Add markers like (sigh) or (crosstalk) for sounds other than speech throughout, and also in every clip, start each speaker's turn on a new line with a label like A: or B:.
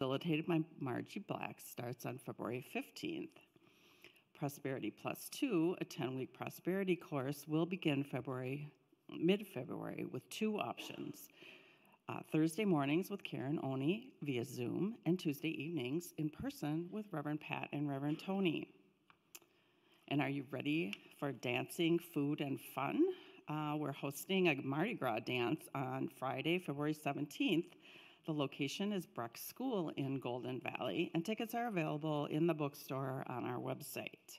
A: facilitated by Margie Black, starts on February 15th. Prosperity Plus 2, a 10 week prosperity course, will begin February, mid February with two options. Uh, Thursday mornings with Karen Onny via Zoom, and Tuesday evenings in person with Reverend Pat and Reverend Toni. And are you ready for dancing, food, and fun? Uh, we're hosting a Mardi Gras dance on Friday, February 17th. The location is Breck School in Golden Valley, and tickets are available in the bookstore on our website.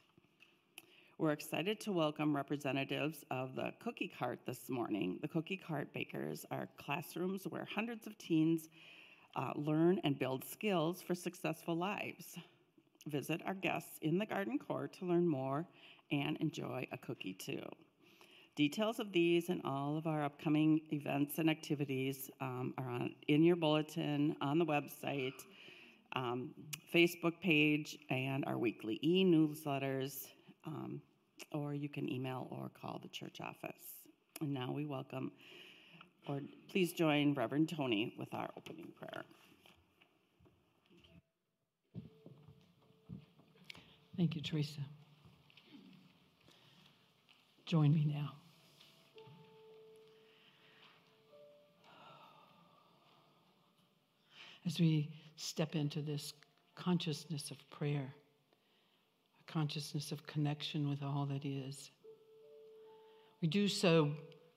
A: We're excited to welcome representatives of the Cookie Cart this morning. The Cookie Cart Bakers are classrooms where hundreds of teens uh, learn and build skills for successful lives. Visit our guests in the garden court to learn more and enjoy a cookie too. Details of these and all of our upcoming events and activities um, are on, in your bulletin, on the website, um, Facebook page, and our weekly e newsletters, um, or you can email or call the church office. And now we welcome, or please join Reverend Toni with our opening prayer.
B: Thank you, Teresa. Join me now. As we step into this consciousness of prayer, a consciousness of connection with all that is, we do so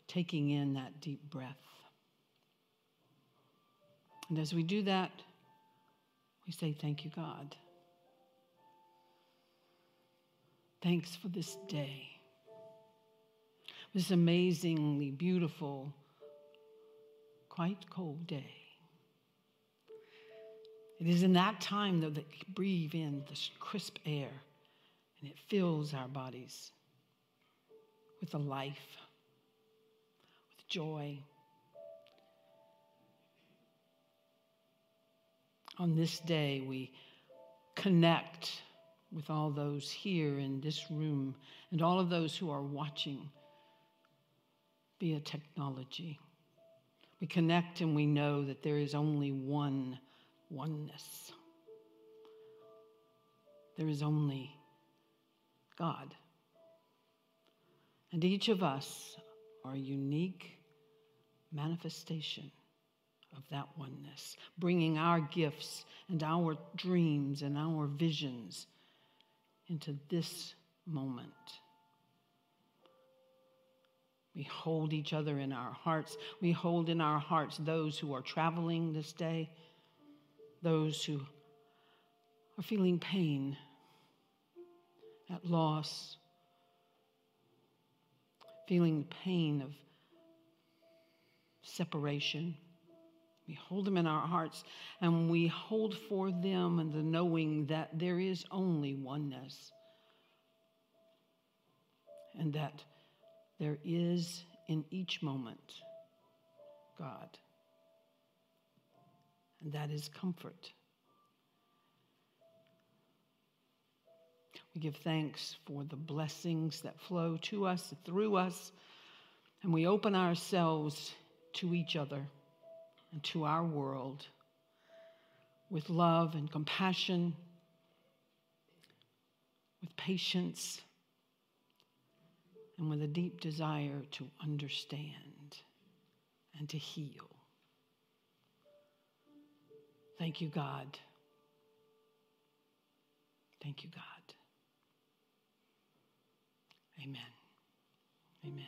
B: taking in that deep breath. And as we do that, we say, Thank you, God. Thanks for this day, this amazingly beautiful, quite cold day. It is in that time, though, that we breathe in this crisp air and it fills our bodies with a life, with joy. On this day, we connect with all those here in this room and all of those who are watching via technology. We connect and we know that there is only one oneness. There is only God. And each of us are a unique manifestation of that oneness, bringing our gifts and our dreams and our visions into this moment. We hold each other in our hearts. We hold in our hearts those who are traveling this day, those who are feeling pain at loss, feeling the pain of separation. We hold them in our hearts and we hold for them and the knowing that there is only oneness and that there is in each moment God. And that is comfort. We give thanks for the blessings that flow to us, through us, and we open ourselves to each other and to our world with love and compassion, with patience, and with a deep desire to understand and to heal. Thank you, God. Thank you, God. Amen. Amen.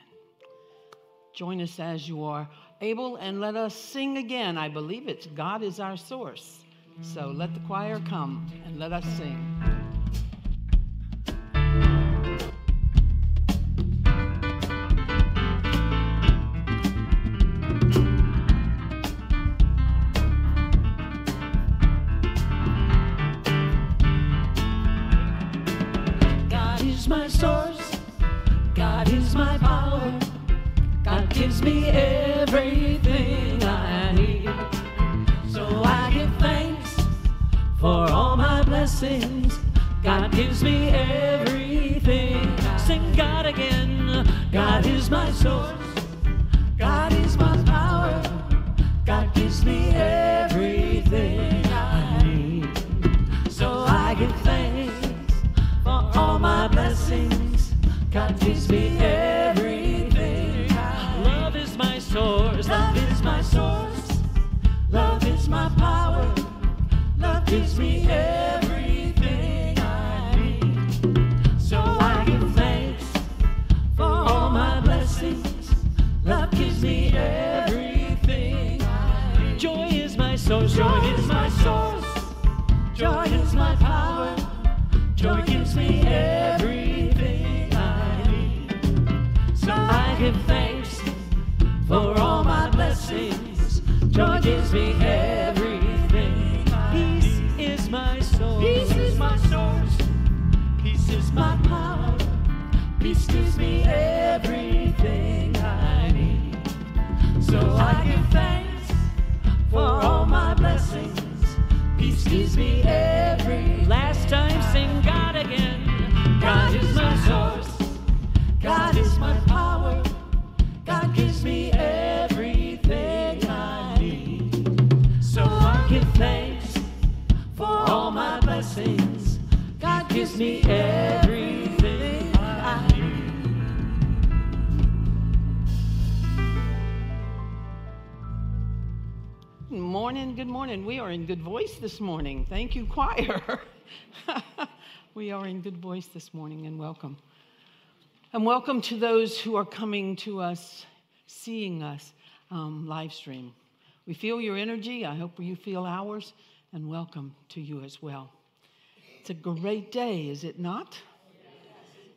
B: Join us as you are able and let us sing again. I believe it's God is our source. So let the choir come and let us sing. Me
C: every.
D: Last time, sing God again.
C: God is my source. God is my power. God gives me everything I need. So I give thanks for all my blessings. God gives me everything
B: morning, good morning. We are in good voice this morning. Thank you, choir. (laughs) we are in good voice this morning, and welcome. And welcome to those who are coming to us, seeing us um, live stream. We feel your energy. I hope you feel ours, and welcome to you as well. It's a great day, is it not?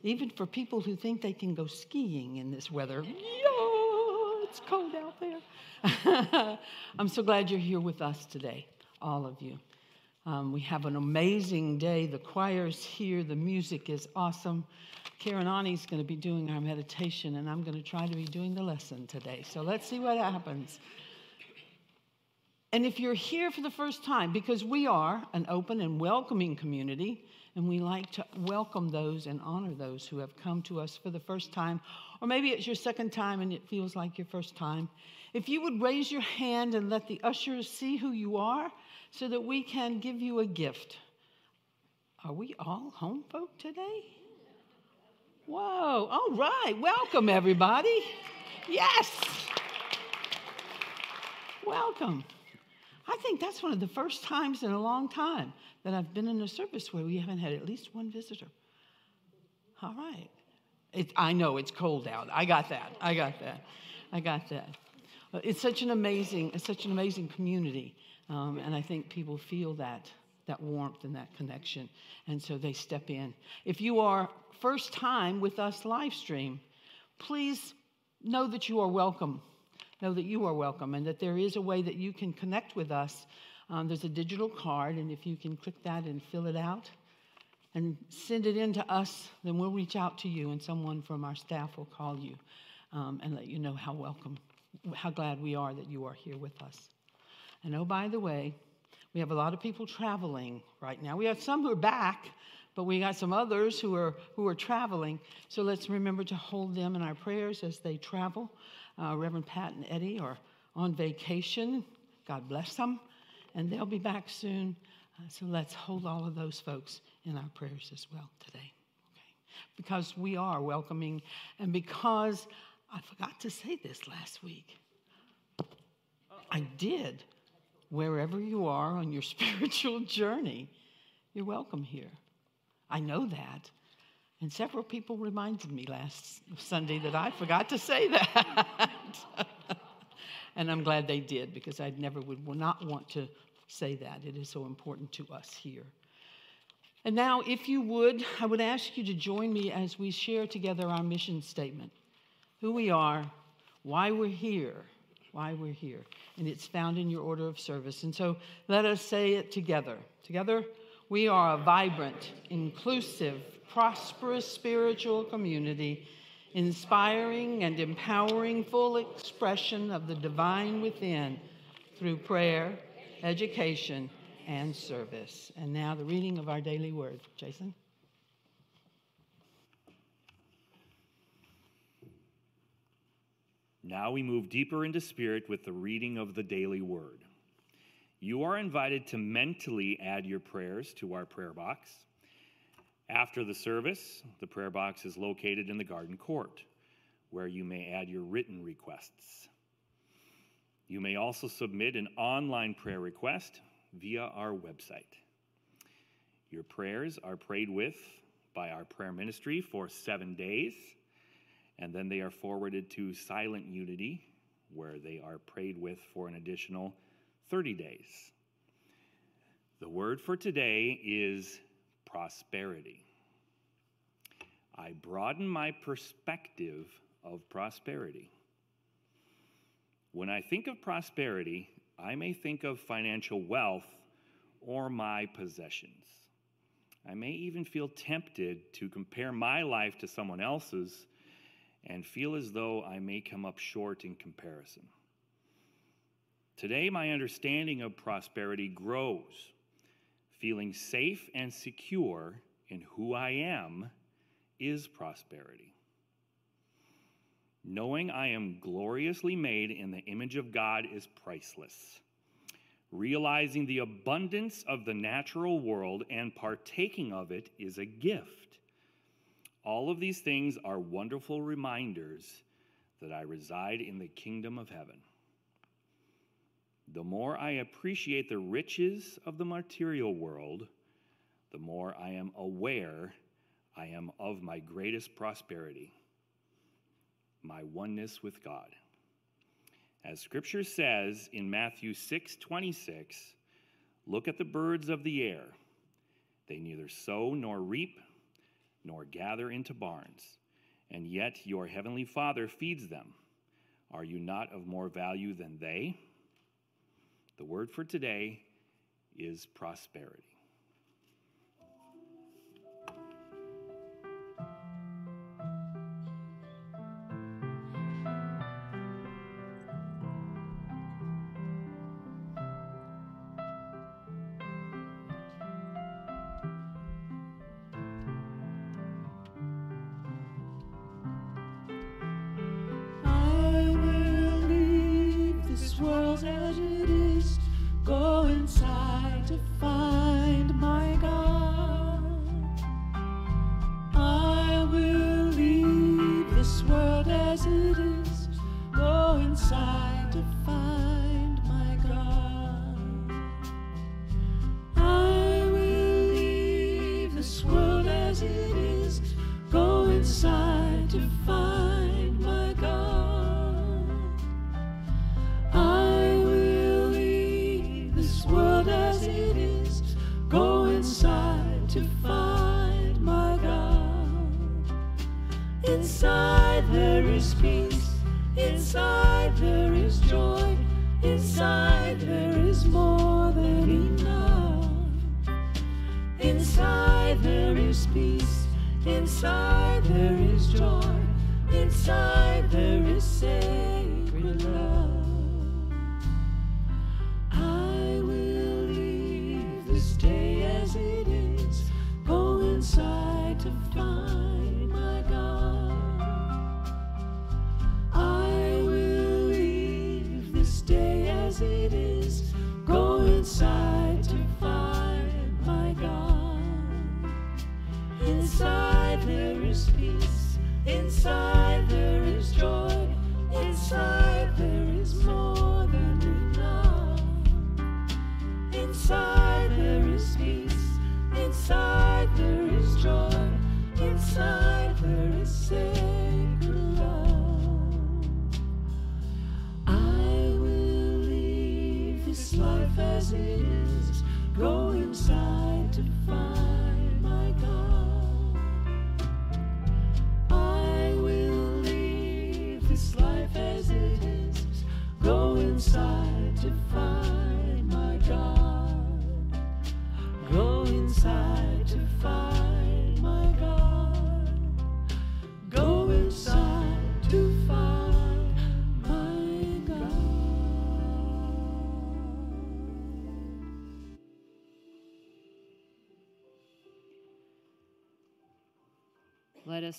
B: Even for people who think they can go skiing in this weather. It's cold out there. (laughs) I'm so glad you're here with us today, all of you. Um, we have an amazing day. The choir's here. The music is awesome. Karen Onny's going to be doing our meditation, and I'm going to try to be doing the lesson today. So let's see what happens. And if you're here for the first time, because we are an open and welcoming community, and we like to welcome those and honor those who have come to us for the first time, or maybe it's your second time and it feels like your first time. If you would raise your hand and let the ushers see who you are so that we can give you a gift. Are we all home folk today? Whoa, all right. Welcome, everybody. Yes. Welcome. I think that's one of the first times in a long time that I've been in a service where we haven't had at least one visitor. All right. It, I know it's cold out. I got that. I got that. I got that. It's such an amazing, it's such an amazing community, um, and I think people feel that that warmth and that connection, and so they step in. If you are first time with us live stream, please know that you are welcome. Know that you are welcome, and that there is a way that you can connect with us. Um, there's a digital card, and if you can click that and fill it out, and send it in to us, then we'll reach out to you, and someone from our staff will call you um, and let you know how welcome, how glad we are that you are here with us. And oh, by the way, we have a lot of people traveling right now. We have some who are back, but we got some others who are who are traveling. So let's remember to hold them in our prayers as they travel. Uh, Reverend Pat and Eddie are on vacation. God bless them, and they'll be back soon. Uh, so let's hold all of those folks in our prayers as well today. Okay? Because we are welcoming, and because I forgot to say this last week. I did. Wherever you are on your (laughs) spiritual journey, you're welcome here. I know that. And several people reminded me last Sunday that I forgot to say that. (laughs) and I'm glad they did because I never would would not want to say that. It is so important to us here. And now, if you would, I would ask you to join me as we share together our mission statement who we are, why we're here, why we're here. And it's found in your order of service. And so let us say it together. Together, we are a vibrant, inclusive, prosperous spiritual community, inspiring and empowering full expression of the divine within through prayer, education, and service. And now the reading of our daily word. Jason?
E: Now we move deeper into spirit with the reading of the daily word. You are invited to mentally add your prayers to our prayer box.
D: After the service, the prayer box is located in the garden court, where you may add your written requests. You may also submit an online prayer request via our website. Your prayers are prayed with by our prayer ministry for seven days, and then they are forwarded to Silent Unity, where they are prayed with for an additional 30 days. The word for today is prosperity. I broaden my perspective of prosperity. When I think of prosperity, I may think of financial wealth or my possessions. I may even feel tempted to compare my life to someone else's and feel as though I may come up short in comparison. Today, my understanding of prosperity grows, feeling safe and secure in who I am is prosperity. Knowing I am gloriously made in the image of God is priceless. Realizing the abundance of the natural world and partaking of it is a gift. All of these things are wonderful reminders that I reside in the kingdom of heaven. The more I appreciate the riches of the material world, the more I am aware I am of my greatest prosperity, my oneness with God. As scripture says in Matthew 6 26, look at the birds of the air. They neither sow nor reap nor gather into barns, and yet your heavenly Father feeds them. Are you not of more value than they? The word for today is prosperity.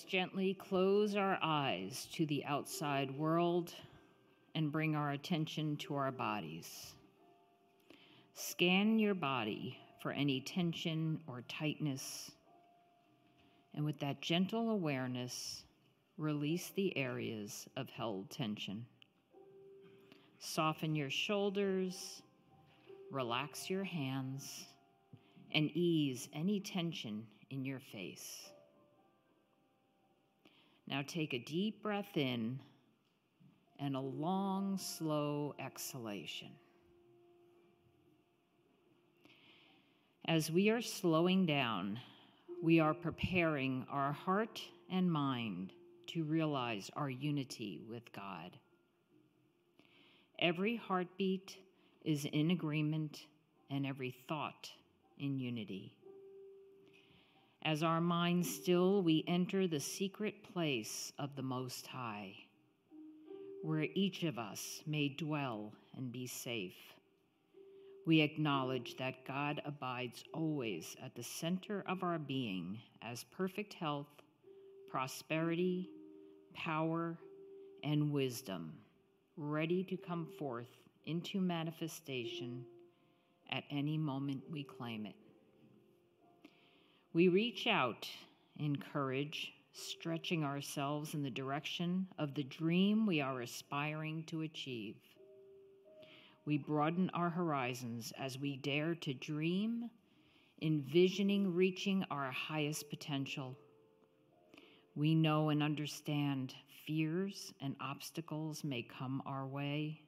F: Us gently close our eyes to the outside world and bring our attention to our bodies. Scan your body for any tension or tightness. And with that gentle awareness, release the areas of held tension. Soften your shoulders, relax your hands, and ease any tension in your face. Now take a deep breath in and a long, slow exhalation. As we are slowing down, we are preparing our heart and mind to realize our unity with God. Every heartbeat is in agreement, and every thought in unity. As our minds still, we enter the secret place of the Most High, where each of us may dwell and be safe. We acknowledge that God abides always at the center of our being as perfect health, prosperity, power, and wisdom, ready to come forth into manifestation at any moment we claim it. We reach out in courage, stretching ourselves in the direction of the dream we are aspiring to achieve. We broaden our horizons as we dare to dream, envisioning reaching our highest potential. We know and understand fears and obstacles may come our way.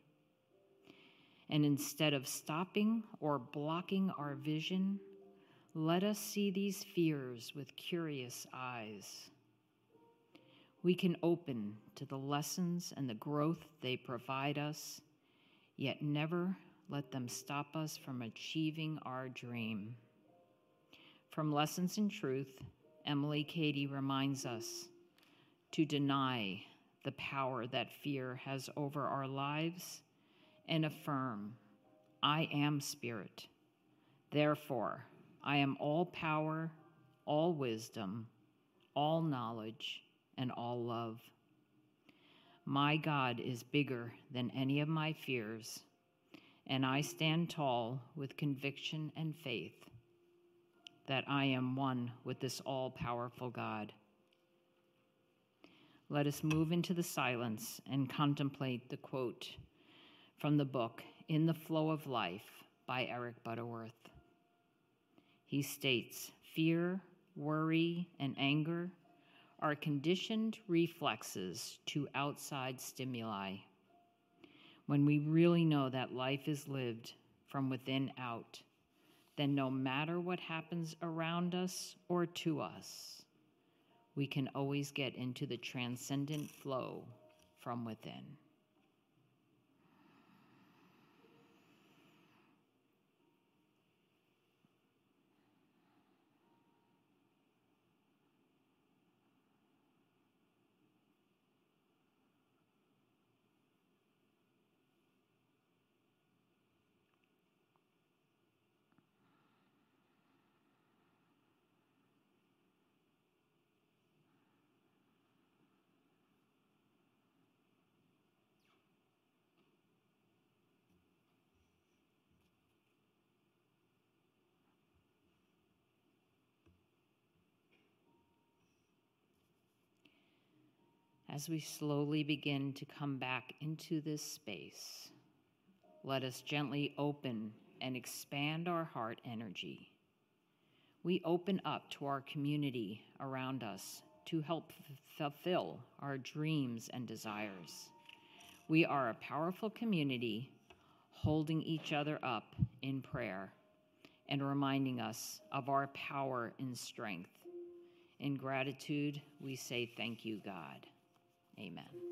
F: And instead of stopping or blocking our vision, let us see these fears with curious eyes. We can open to the lessons and the growth they provide us, yet never let them stop us from achieving our dream. From Lessons in Truth, Emily Cady reminds us to deny the power that fear has over our lives and affirm, I am spirit. Therefore, I am all power, all wisdom, all knowledge, and all love. My God is bigger than any of my fears, and I stand tall with conviction and faith that I am one with this all powerful God. Let us move into the silence and contemplate the quote from the book In the Flow of Life by Eric Butterworth. He states fear, worry, and anger are conditioned reflexes to outside stimuli. When we really know that life is lived from within out, then no matter what happens around us or to us, we can always get into the transcendent flow from within. As we slowly begin to come back into this space, let us gently open and expand our heart energy. We open up to our community around us to help fulfill our dreams and desires. We are a powerful community holding each other up in prayer and reminding us of our power and strength. In gratitude, we say thank you, God. Amen.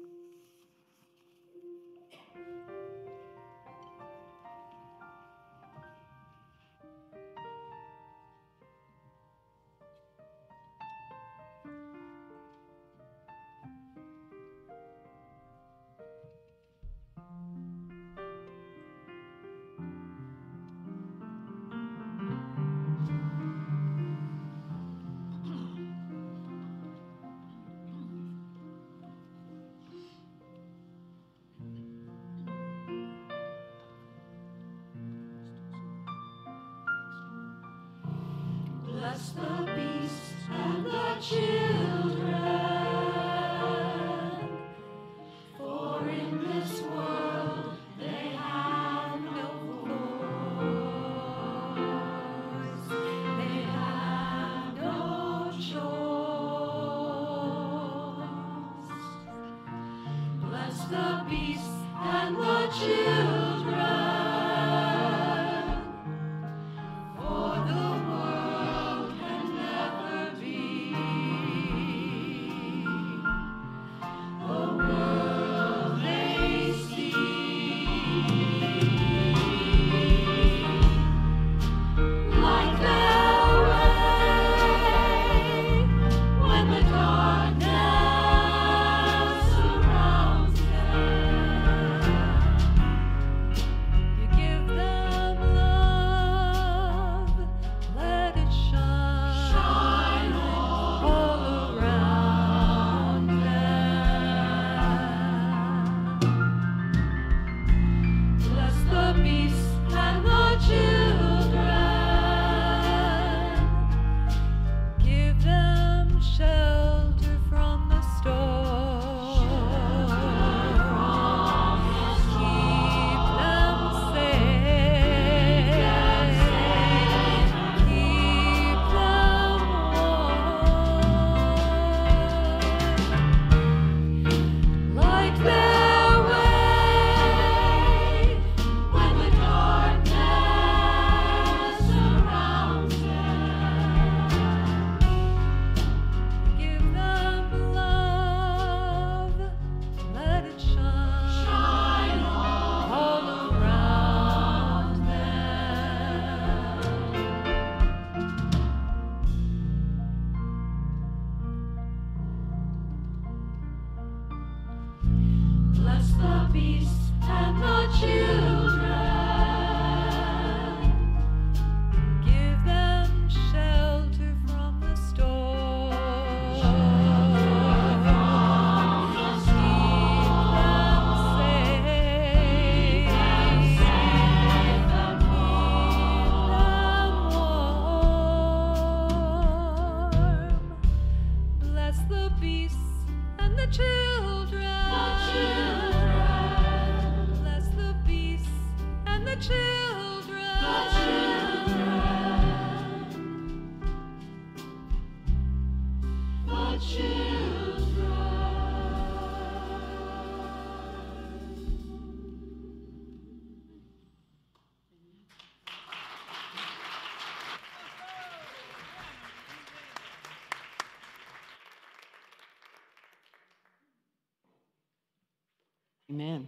B: Amen.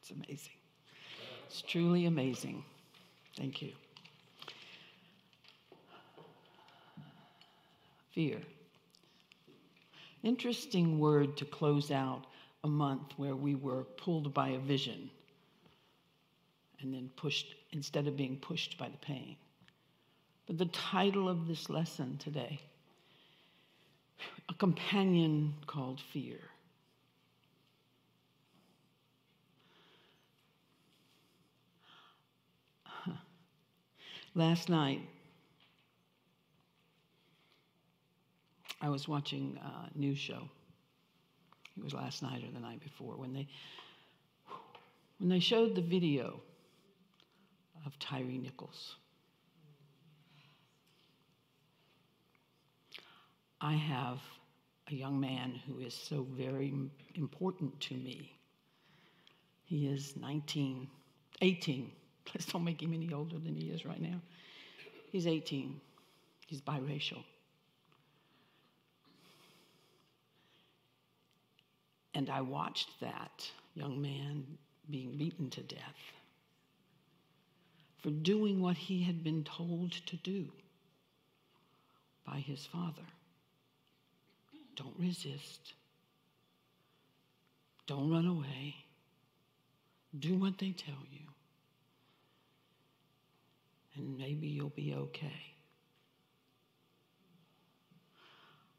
B: It's amazing. It's truly amazing. Thank you. Fear. Interesting word to close out a month where we were pulled by a vision and then pushed instead of being pushed by the pain. But the title of this lesson today a companion called fear. Last night, I was watching a news show. It was last night or the night before when they when they showed the video of Tyre Nichols. I have a young man who is so very important to me. He is 19, 18. Please don't make him any older than he is right now. He's 18. He's biracial. And I watched that young man being beaten to death for doing what he had been told to do by his father. Don't resist. Don't run away. Do what they tell you. And maybe you'll be okay.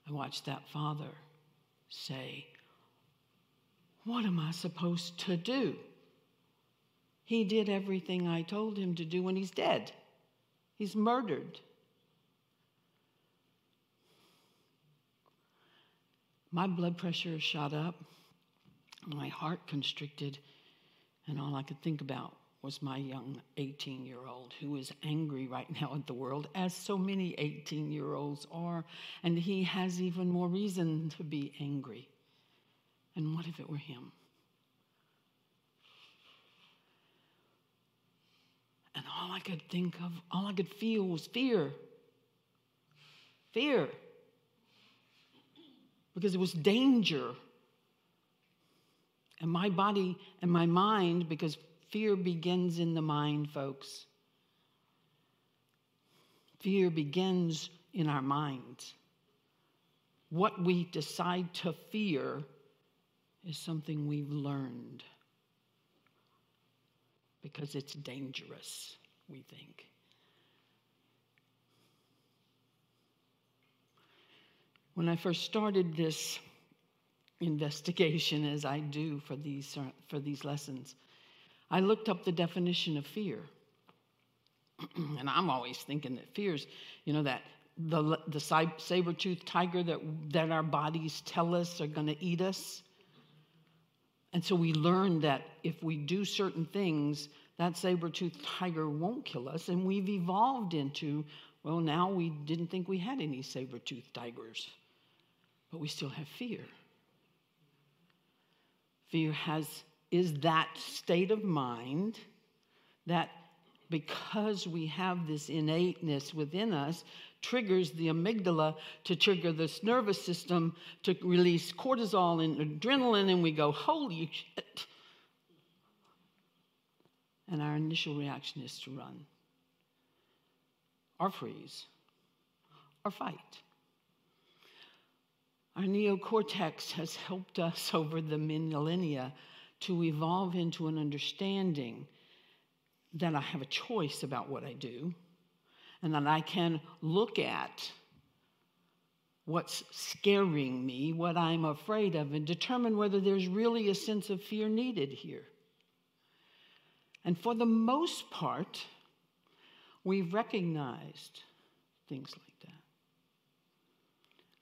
B: I watched that father say, What am I supposed to do? He did everything I told him to do when he's dead. He's murdered. My blood pressure shot up, my heart constricted, and all I could think about was my young 18 year old who is angry right now at the world, as so many 18 year olds are, and he has even more reason to be angry. And what if it were him? And all I could think of, all I could feel was fear. Fear. Because it was danger. And my body and my mind, because fear begins in the mind, folks. Fear begins in our minds. What we decide to fear is something we've learned because it's dangerous, we think. When I first started this investigation, as I do for these, uh, for these lessons, I looked up the definition of fear. (clears throat) and I'm always thinking that fears, you know, that the, the saber-toothed tiger that, that our bodies tell us are going to eat us. And so we learn that if we do certain things, that saber-toothed tiger won't kill us. And we've evolved into, well, now we didn't think we had any saber-toothed tigers, but we still have fear. Fear has is that state of mind that because we have this innateness within us triggers the amygdala to trigger this nervous system to release cortisol and adrenaline and we go holy shit. And our initial reaction is to run or freeze or fight. Our neocortex has helped us (laughs) over the millennia to evolve into an understanding that I have a choice about what I do and that I can look at what's scaring me, what I'm afraid of, and determine whether there's really a sense of fear needed here. And for the most part, we've recognized things like that.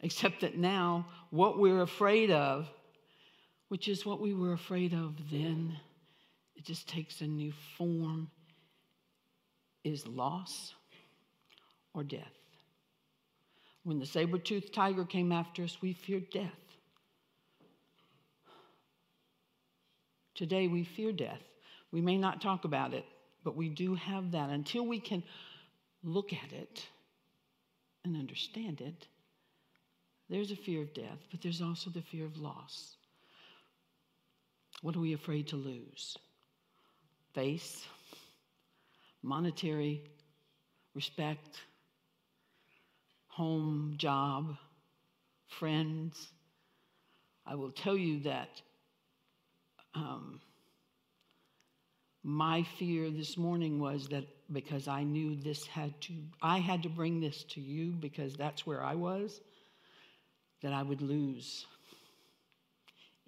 B: Except that now, what we're afraid of which is what we were afraid of then. It just takes a new form, is loss or death. When the saber toothed tiger came after us, we feared death. Today, we fear death. We may not talk about it, but we do have that. Until we can look at it and understand it, there's a fear of death, but there's also the fear of loss. What are we afraid to lose? Face, monetary, respect, home, job, friends. I will tell you that um, my fear this morning was that because I knew this had to, I had to bring this to you because that's where I was, that I would lose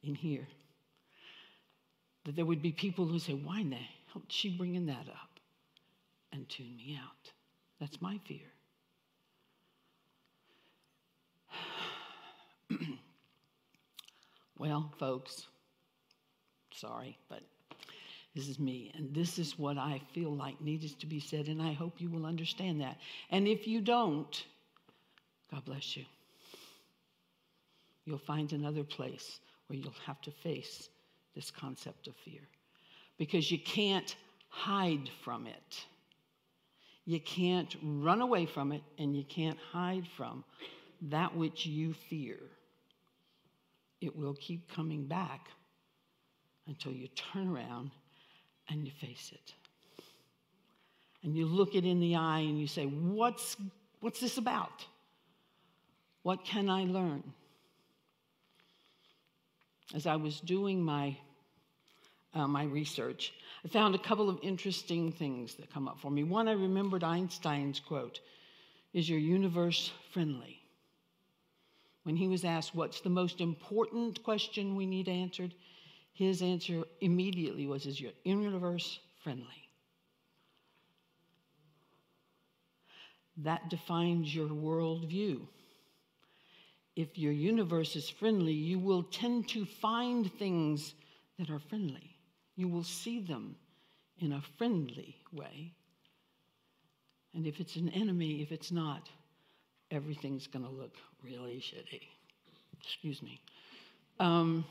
B: in here that there would be people who say, Why in the hell is she bringing that up? And tune me out. That's my fear. (clears throat) well, folks, sorry, but this is me, and this is what I feel like needs to be said, and I hope you will understand that. And if you don't, God bless you. You'll find another place where you'll have to face this concept of fear because you can't hide from it. You can't run away from it, and you can't hide from that which you fear. It will keep coming back until you turn around and you face it. And you look it in the eye and you say, What's, what's this about? What can I learn? As I was doing my uh, my research, I found a couple of interesting things that come up for me. One, I remembered Einstein's quote Is your universe friendly? When he was asked, What's the most important question we need answered? His answer immediately was, Is your universe friendly? That defines your worldview. If your universe is friendly, you will tend to find things that are friendly. You will see them in a friendly way. And if it's an enemy, if it's not, everything's going to look really shitty. Excuse me. Um,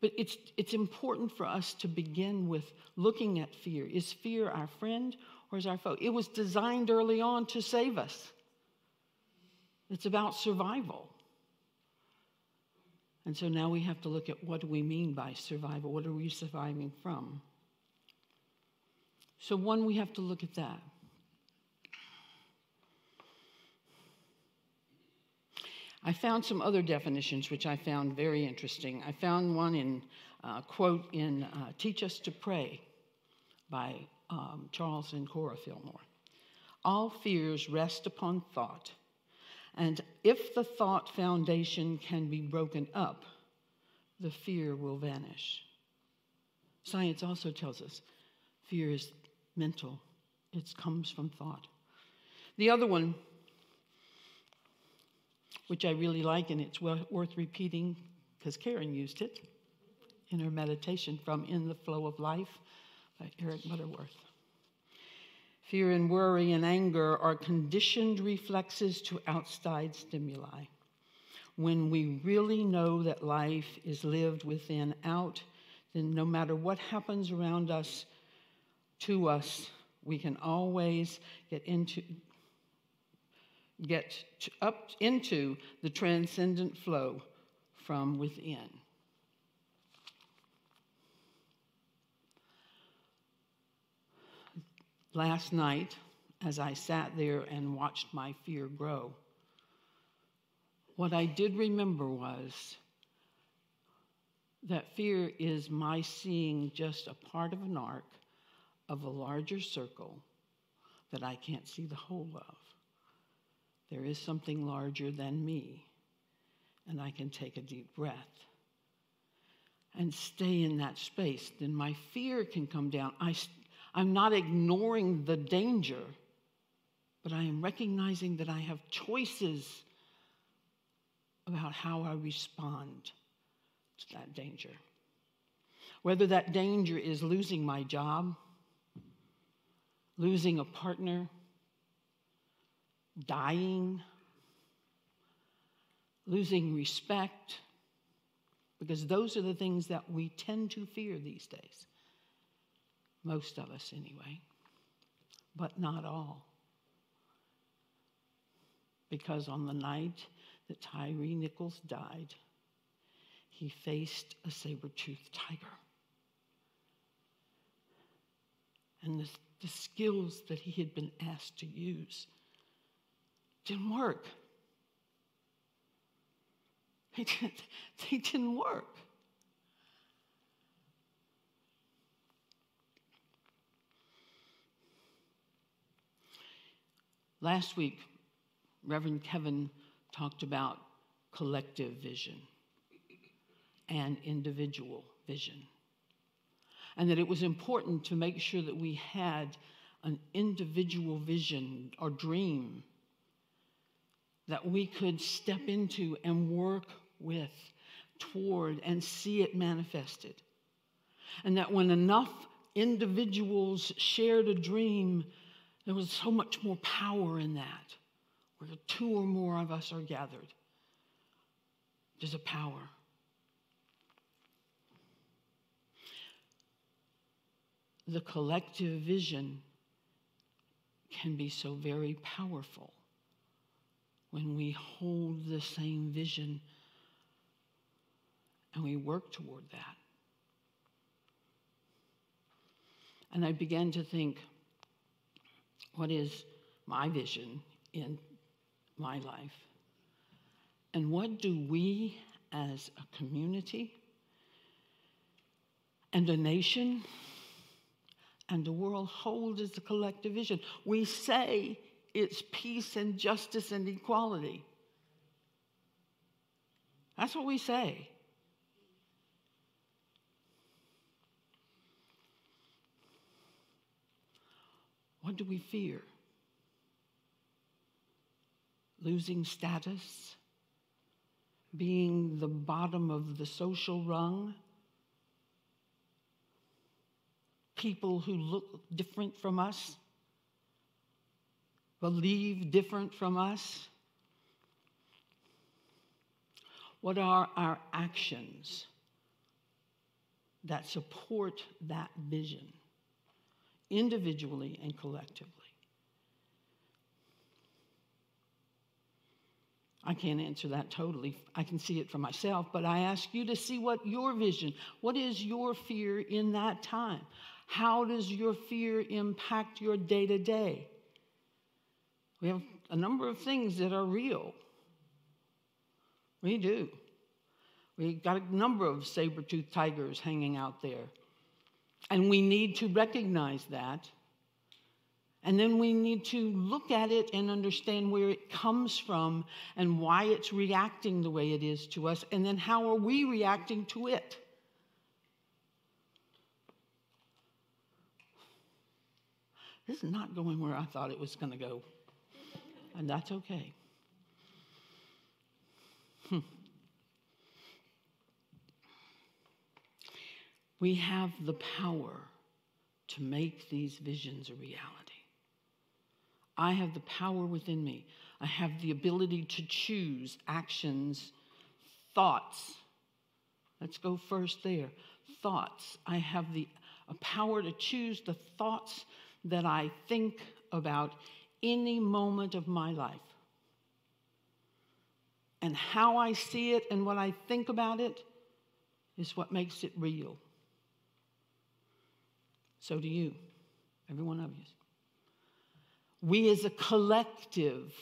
B: but it's, it's important for us to begin with looking at fear. Is fear our friend or is our foe? It was designed early on to save us, it's about survival. And so now we have to look at what do we mean by survival? What are we surviving from? So, one, we have to look at that. I found some other definitions which I found very interesting. I found one in uh, quote in uh, "Teach Us to Pray" by um, Charles and Cora Fillmore. All fears rest upon thought, and if the thought foundation can be broken up, the fear will vanish. Science also tells us fear is mental; it comes from thought. The other one which I really like, and it's worth repeating because Karen used it in her meditation from In the Flow of Life by Eric Butterworth. Fear and worry and anger are conditioned reflexes to outside stimuli. When we really know that life is lived within out, then no matter what happens around us, to us, we can always get into get up into the transcendent flow from within. Last night, as I sat there and watched my fear grow, what I did remember was that fear is my seeing just a part of an arc of a larger circle that I can't see the whole of. There is something larger than me, and I can take a deep breath and stay in that space. Then my fear can come down. I, I'm not ignoring the danger, but I am recognizing that I have choices about how I respond to that danger. Whether that danger is losing my job, losing a partner, dying, losing respect, because those are the things that we tend to fear these days. Most of us, anyway, but not all. Because on the night that Tyre Nichols died, he faced a saber toothed tiger. And the, the skills that he had been asked to use didn't work. They, didn't, (laughs) they didn't work. Last week, Reverend Kevin talked about collective vision and individual vision. And that it was important to make sure that we had an individual vision or dream that we could step into and work with, toward, and see it manifested. And that when enough individuals shared a dream, there was so much more power in that. Where two or more of us are gathered, there's a power. The collective vision can be so very powerful when we hold the same vision and we work toward that. And I began to think, what is my vision in my life? And what do we as a community and a nation and the world hold as a collective vision? We say it's peace and justice and equality. That's what we say. What do we fear? Losing status? Being the bottom of the social rung? People who look different from us? Believe different from us? What are our actions that support that vision, individually and collectively? I can't answer that totally. I can see it for myself, but I ask you to see what your vision, what is your fear in that time? How does your fear impact your day to day? We have a number of things that are real. We do. We got a number of saber toothed tigers hanging out there. And we need to recognize that. And then we need to look at it and understand where it comes from and why it's reacting the way it is to us. And then how are we reacting to it? This is not going where I thought it was going to go. And that's okay. Hmm. We have the power to make these visions a reality. I have the power within me. I have the ability to choose actions, thoughts. Let's go first there. Thoughts. I have the a power to choose the thoughts that I think about any moment of my life. And how I see it and what I think about it is what makes it real. So do you, every one of you. We as a collective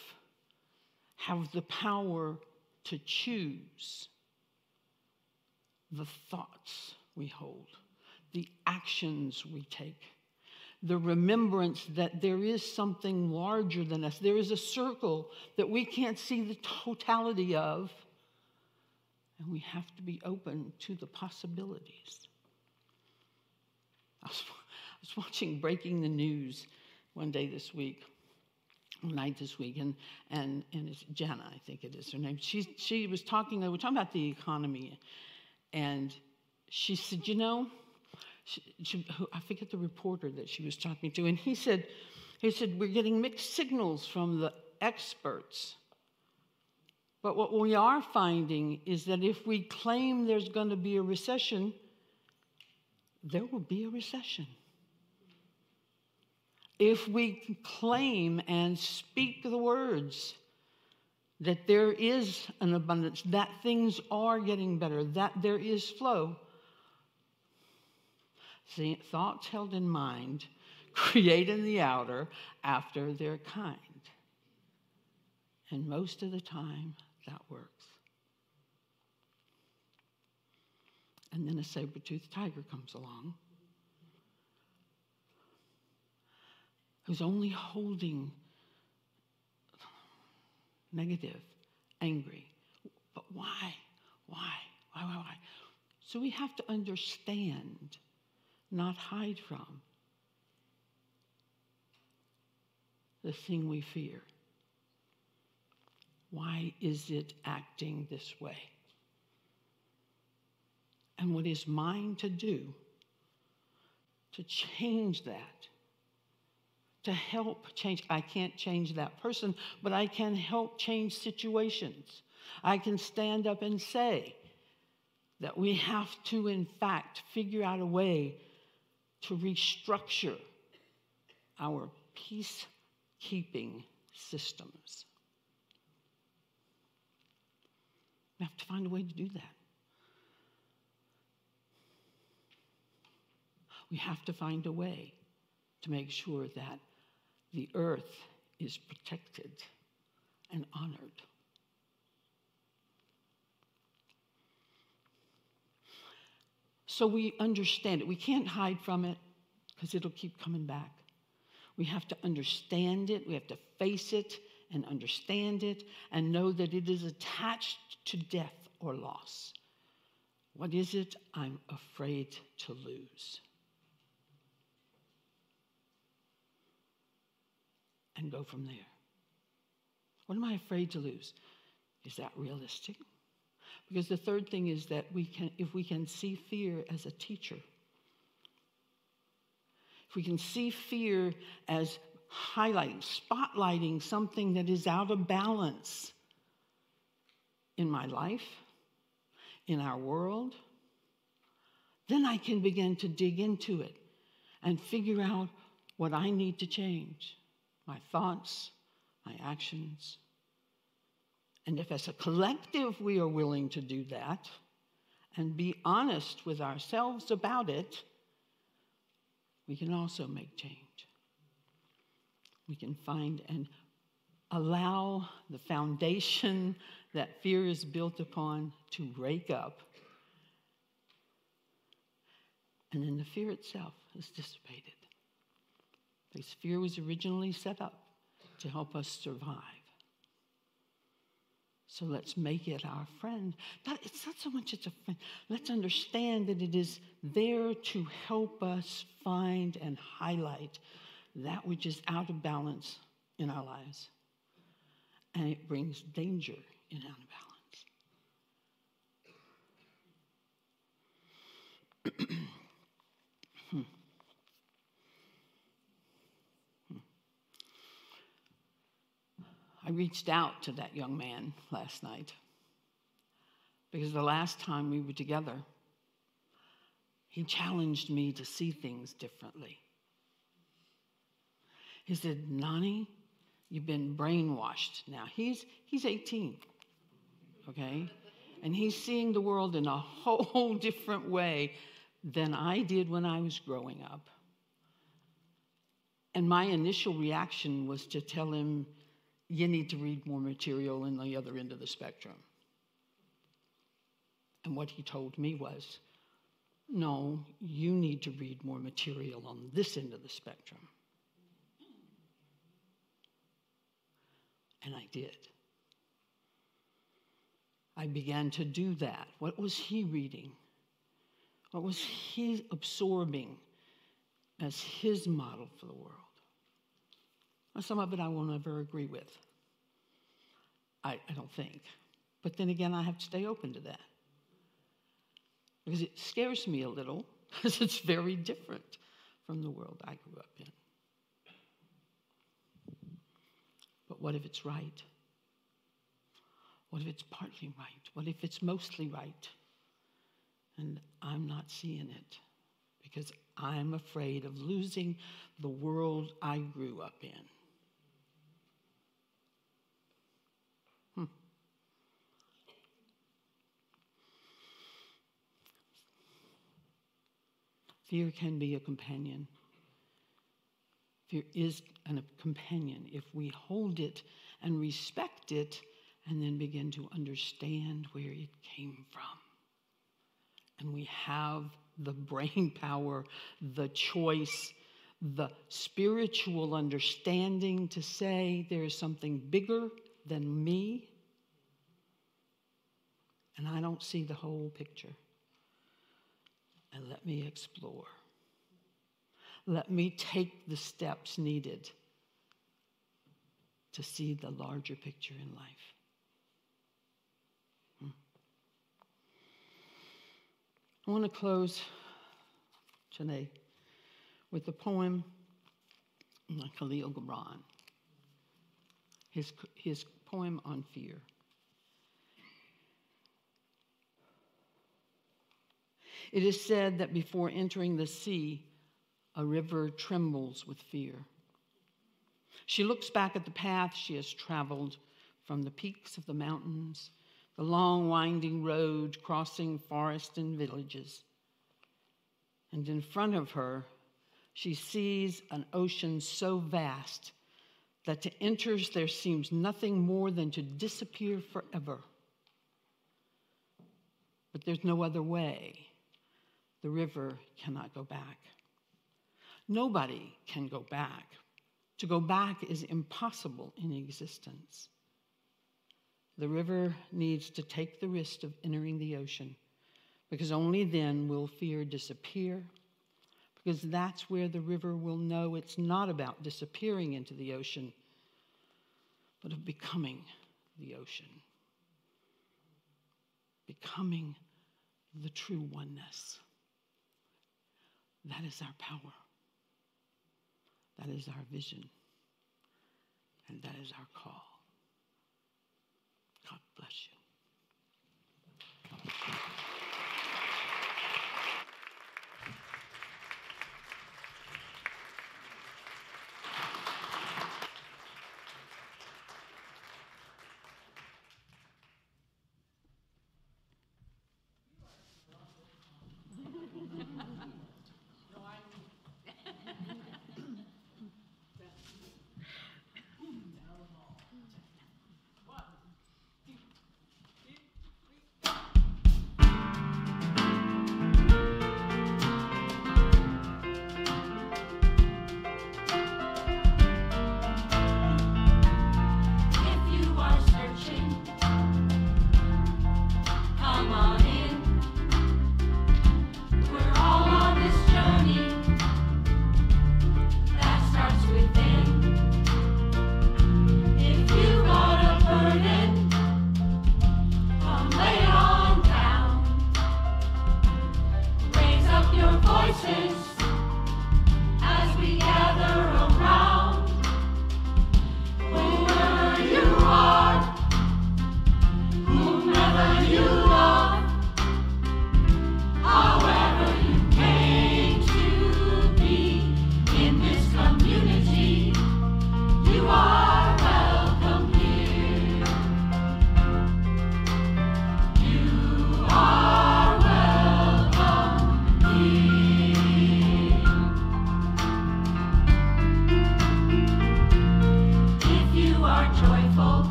B: have the power to choose the thoughts we hold, the actions we take, the remembrance that there is something larger than us. There is a circle that we can't see the totality of, and we have to be open to the possibilities. I was, I was watching Breaking the News one day this week, night this week, and, and, and it's Jenna, I think it is her name. She, she was talking, they were talking about the economy, and she said, You know, she, she, I forget the reporter that she was talking to, and he said, he said, We're getting mixed signals from the experts. But what we are finding is that if we claim there's going to be a recession, there will be a recession. If we claim and speak the words that there is an abundance, that things are getting better, that there is flow, thoughts held in mind (laughs) create in the outer after their kind. And most of the time, that works. And then a saber toothed tiger comes along who's only holding negative, angry. But why? Why? Why? Why? Why? So we have to understand not hide from the thing we fear. Why is it acting this way? And what is mine to do to change that? To help change. I can't change that person, but I can help change situations. I can stand up and say that we have to, in fact, figure out a way to restructure our peacekeeping systems. We have to find a way to do that. We have to find a way to make sure that the earth is protected and honored. So we understand it. We can't hide from it because it'll keep coming back. We have to understand it, we have to face it and understand it and know that it is attached to death or loss? What is it I'm afraid to lose? And go from there. What am I afraid to lose? Is that realistic? Because the third thing is that we can, if we can see fear as a teacher, if we can see fear as highlighting, spotlighting something that is out of balance in my life, in our world, then I can begin to dig into it and figure out what I need to change my thoughts, my actions. And if, as a collective, we are willing to do that and be honest with ourselves about it, we can also make change. We can find and allow the foundation that fear is built upon to rake up. And then the fear itself is dissipated. Because fear was originally set up to help us survive. So let's make it our friend. Not, it's not so much it's a friend. Let's understand that it is there to help us find and highlight that which is out of balance in our lives. And it brings danger in out of balance. Hmm. Hmm. I reached out to that young man last night because the last time we were together, he challenged me to see things differently. He said, Nani, you've been brainwashed now. He's, he's 18, okay? And he's seeing the world in a (laughs) whole different way than I did when I was growing up. And my initial reaction was to tell him, you need to read more material in the other end of the spectrum. And what he told me was, no, you need to read more material on this end of the spectrum. And I did. I began to do that. What was he reading? What was he absorbing as his model for the world? Some of it I won't ever agree with. I, I don't think. But then again, I have to stay open to that. Because it scares me a little, (laughs) because it's very different from the world I grew up in. But what if it's right? What if it's partly right? What if it's mostly right? And I'm not seeing it because I'm afraid of losing the world I grew up in. Fear can be a companion. Fear is a companion if we hold it and respect it and then begin to understand where it came from. And we have the brain (laughs) power, the choice, the spiritual understanding to say there is something bigger than me. And I don't see the whole picture. And let me explore. Let me take the steps needed to see the larger picture in life. Hmm. I want to close, Janae, with the poem by Kahlil Gibran, his, his poem on fear. It is said that before entering the sea, a river trembles with fear. She looks back at the path she has traveled from the peaks of the mountains, the long winding road crossing forests and villages. And in front of her, she sees an ocean so vast that to enter there seems nothing more than to disappear forever. But there's no other way. The river cannot go back. Nobody can go back. To go back is impossible in existence.
G: The river needs to take the risk of entering the ocean because only then will fear disappear. Because that's where the river will know it's not about disappearing into the ocean, but of becoming the ocean. Becoming the true oneness. That is our power. That is our vision. And that is our call. God bless you.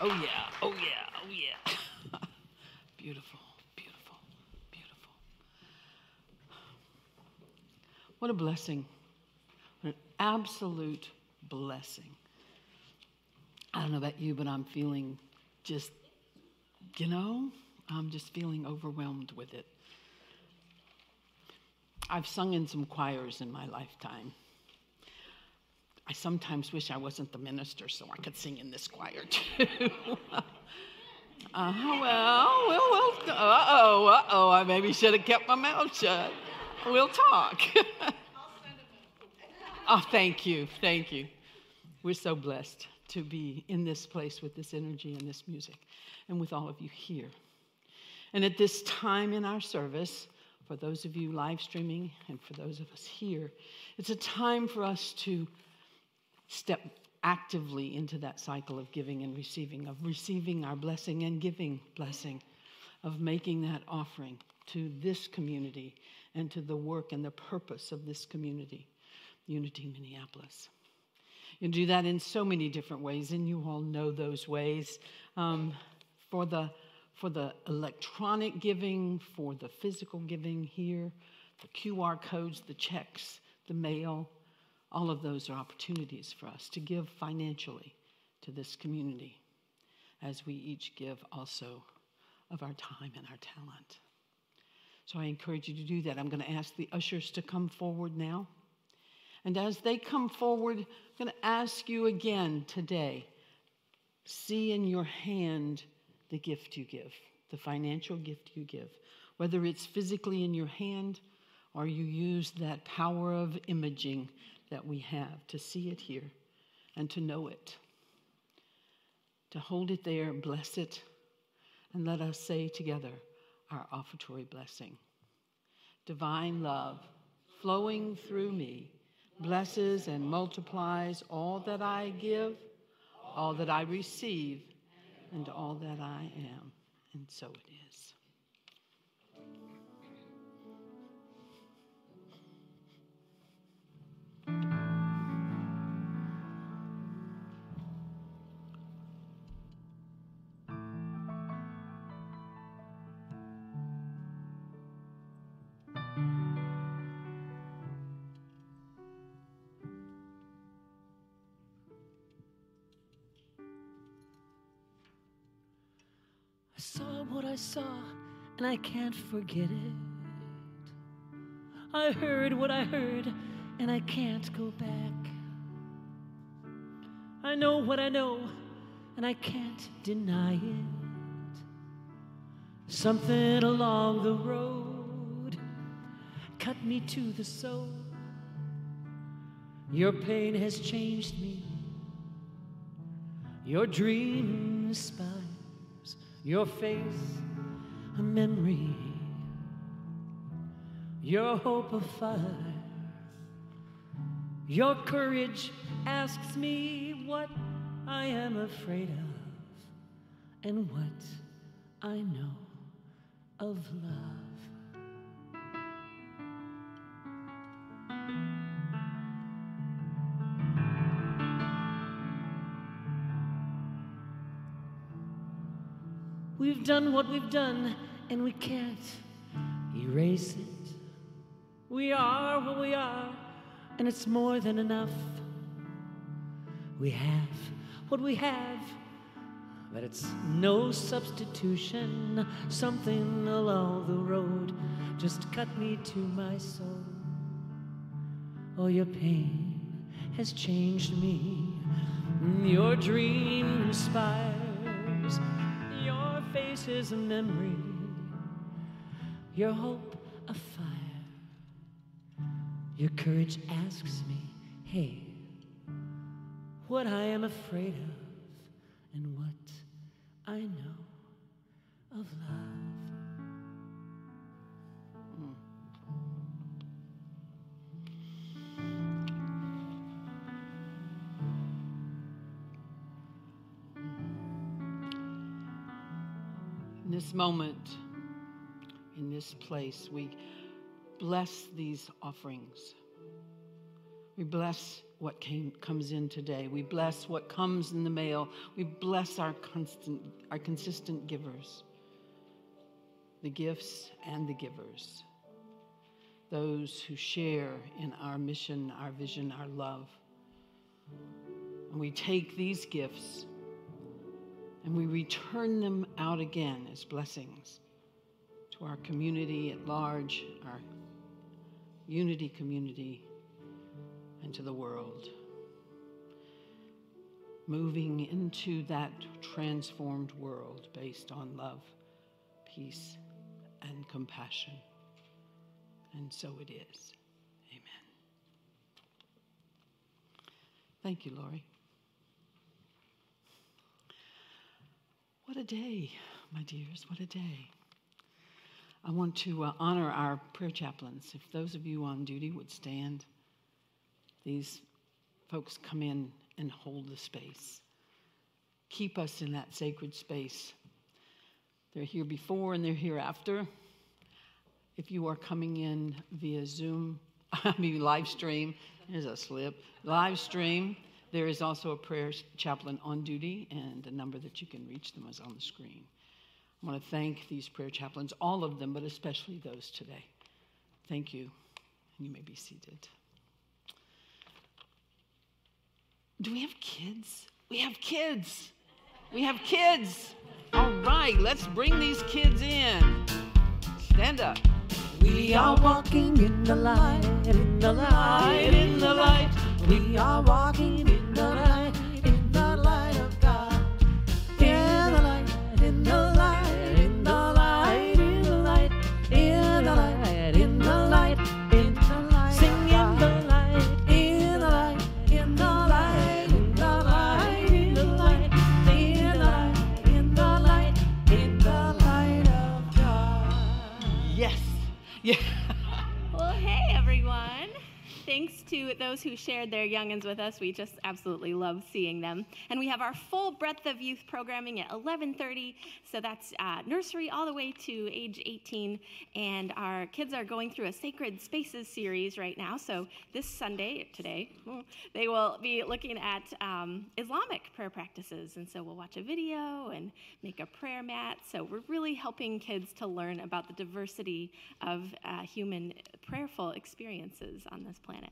G: Oh yeah. Oh yeah. Oh yeah. (laughs) beautiful. Beautiful. Beautiful. What a blessing. What an absolute blessing. I don't know about you, but I'm feeling just, you know,
B: I'm just feeling overwhelmed with it. I've sung in some choirs in my lifetime. I sometimes wish I wasn't the minister so I could sing in this choir too. (laughs) uh, well, well, well, uh oh, uh oh, I maybe should have kept my mouth shut. We'll talk. (laughs) oh, thank you, thank you. We're so blessed to be in this place with this energy and this music and with all of you here. And at this time in our service, for those of you live streaming and for those of us here, it's a time for us to step actively into that cycle of giving and receiving, of receiving our blessing and giving blessing, of making that offering to this community and to the work and the purpose of this community, Unity Minneapolis. You do that in so many different ways, and you all know those ways. Um, for the for the electronic giving, for the physical giving here, the QR codes, the checks, the mail, all of those are opportunities for us to give financially to this community as we each give also of our time and our talent. So I encourage you to do that. I'm going to ask the ushers to come forward now. And as they come forward, I'm going to ask you again today see in your hand the gift you give, the financial gift you give, whether it's physically in your hand or you use that power of imaging that we have to see it here and to know it, to hold it there, bless it, and let us say together our offertory blessing. Divine love flowing through me blesses and multiplies all that I give, all that I receive, and all that I am. And so it is.
D: Saw and I can't forget it. I heard what I heard, and I can't go back. I know what I know, and I can't deny it. Something along the road cut me to the soul. Your pain has changed me. Your dream inspires your faith, a memory, your hope of fire. Your courage asks me what I am afraid of and what I know of love. We've done what we've done, and we can't erase it. We are what we are, and it's more than enough. We have what we have, but it's no substitution. Something along the road just cut me to my soul. Oh, your pain has changed me. Your dream inspires. Is a memory. Your hope a fire. Your courage asks me, hey, what I am afraid of
B: this moment, in this place, we bless these offerings. We bless what came, comes in today. We bless what comes in the mail. We bless our constant, our consistent givers, the gifts and the givers, those who share in our mission, our vision, our love. And we take these gifts and we return them out again as blessings to our community at large, our unity community, and to the world. Moving into that transformed world based on love, peace, and compassion. And so it is. Amen. Thank you, Lori. What a day, my dears, what a day. I want to uh, honor our prayer chaplains. If those of you on duty would stand, these folks come in and hold the space. Keep us in that sacred space. They're here before and they're here after. If you are coming in via Zoom, (laughs) I mean live stream, there's a slip, live stream, there is also a prayer chaplain on duty, and the number that you can reach them is on the screen. I want to thank these prayer chaplains, all of them, but especially those today. Thank you. And you may be seated. Do we have kids? We have kids. We have kids. All right, let's bring these kids in. Stand up.
D: We are walking in the light, in the light, in the light. We are walking
H: to those who shared their youngins with us. We just absolutely love seeing them. And we have our full breadth of youth programming at 11:30. So that's uh, nursery all the way to age 18. And our kids are going through a Sacred Spaces series right now. So this Sunday, today, (laughs) they will be looking at um, Islamic prayer practices. And so we'll watch a video and make a prayer mat. So we're really helping kids to learn about the diversity of uh, human prayerful experiences on this planet.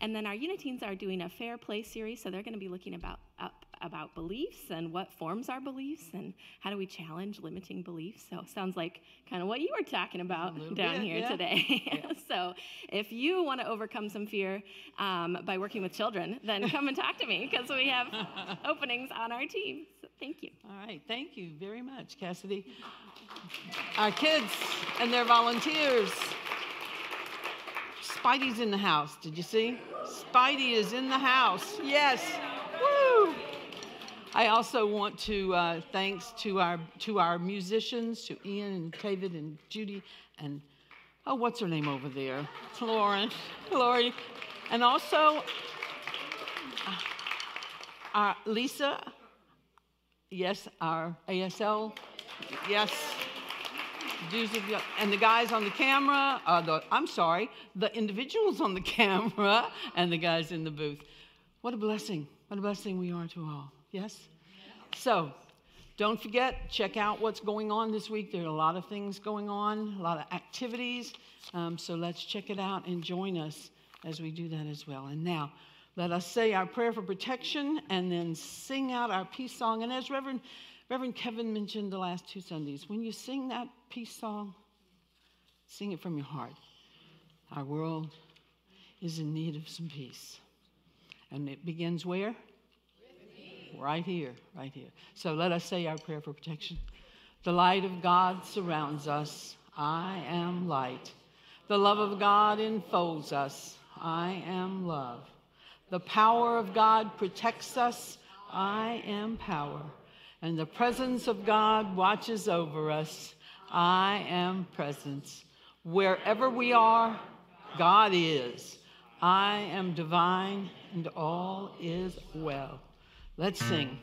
H: And then our unit Uniteens are doing a fair play series, so they're going to be looking about up, about beliefs and what forms our beliefs and how do we challenge limiting beliefs. So sounds like kind of what you were talking about down
B: bit,
H: here
B: yeah.
H: today. (laughs) so if you want to overcome some fear um, by working with children, then come and talk to me because we have (laughs) openings on our team. So thank you.
B: All right. Thank you very much, Cassidy. Our kids and their volunteers. Spidey's in the house. Did you see? Spidey is in the house. Yes. Woo! I also want to uh, thanks to our to our musicians, to Ian and David and Judy and oh, what's her name over there? Lauren, Lori, and also uh, our Lisa. Yes, our ASL. Yes. And the guys on the camera, uh, the, I'm sorry, the individuals on the (laughs) camera and the guys in the booth. What a blessing. What a blessing we are to all. Yes? So, don't forget, check out what's going on this week. There are a lot of things going on, a lot of activities. Um, so, let's check it out and join us as we do that as well. And now, let us say our prayer for protection and then sing out our peace song. And as Reverend, Reverend Kevin mentioned the last two Sundays, when you sing that peace song, sing it from your heart. Our world is in need of some peace. And it begins where? Right here, right here. So let us say our prayer for protection. The light of God surrounds us. I am light. The love of God enfolds us. I am love. The power of God protects us. I am power. And the presence of God watches over us. I am presence. Wherever we are, God is. I am divine, and all is well. Let's sing.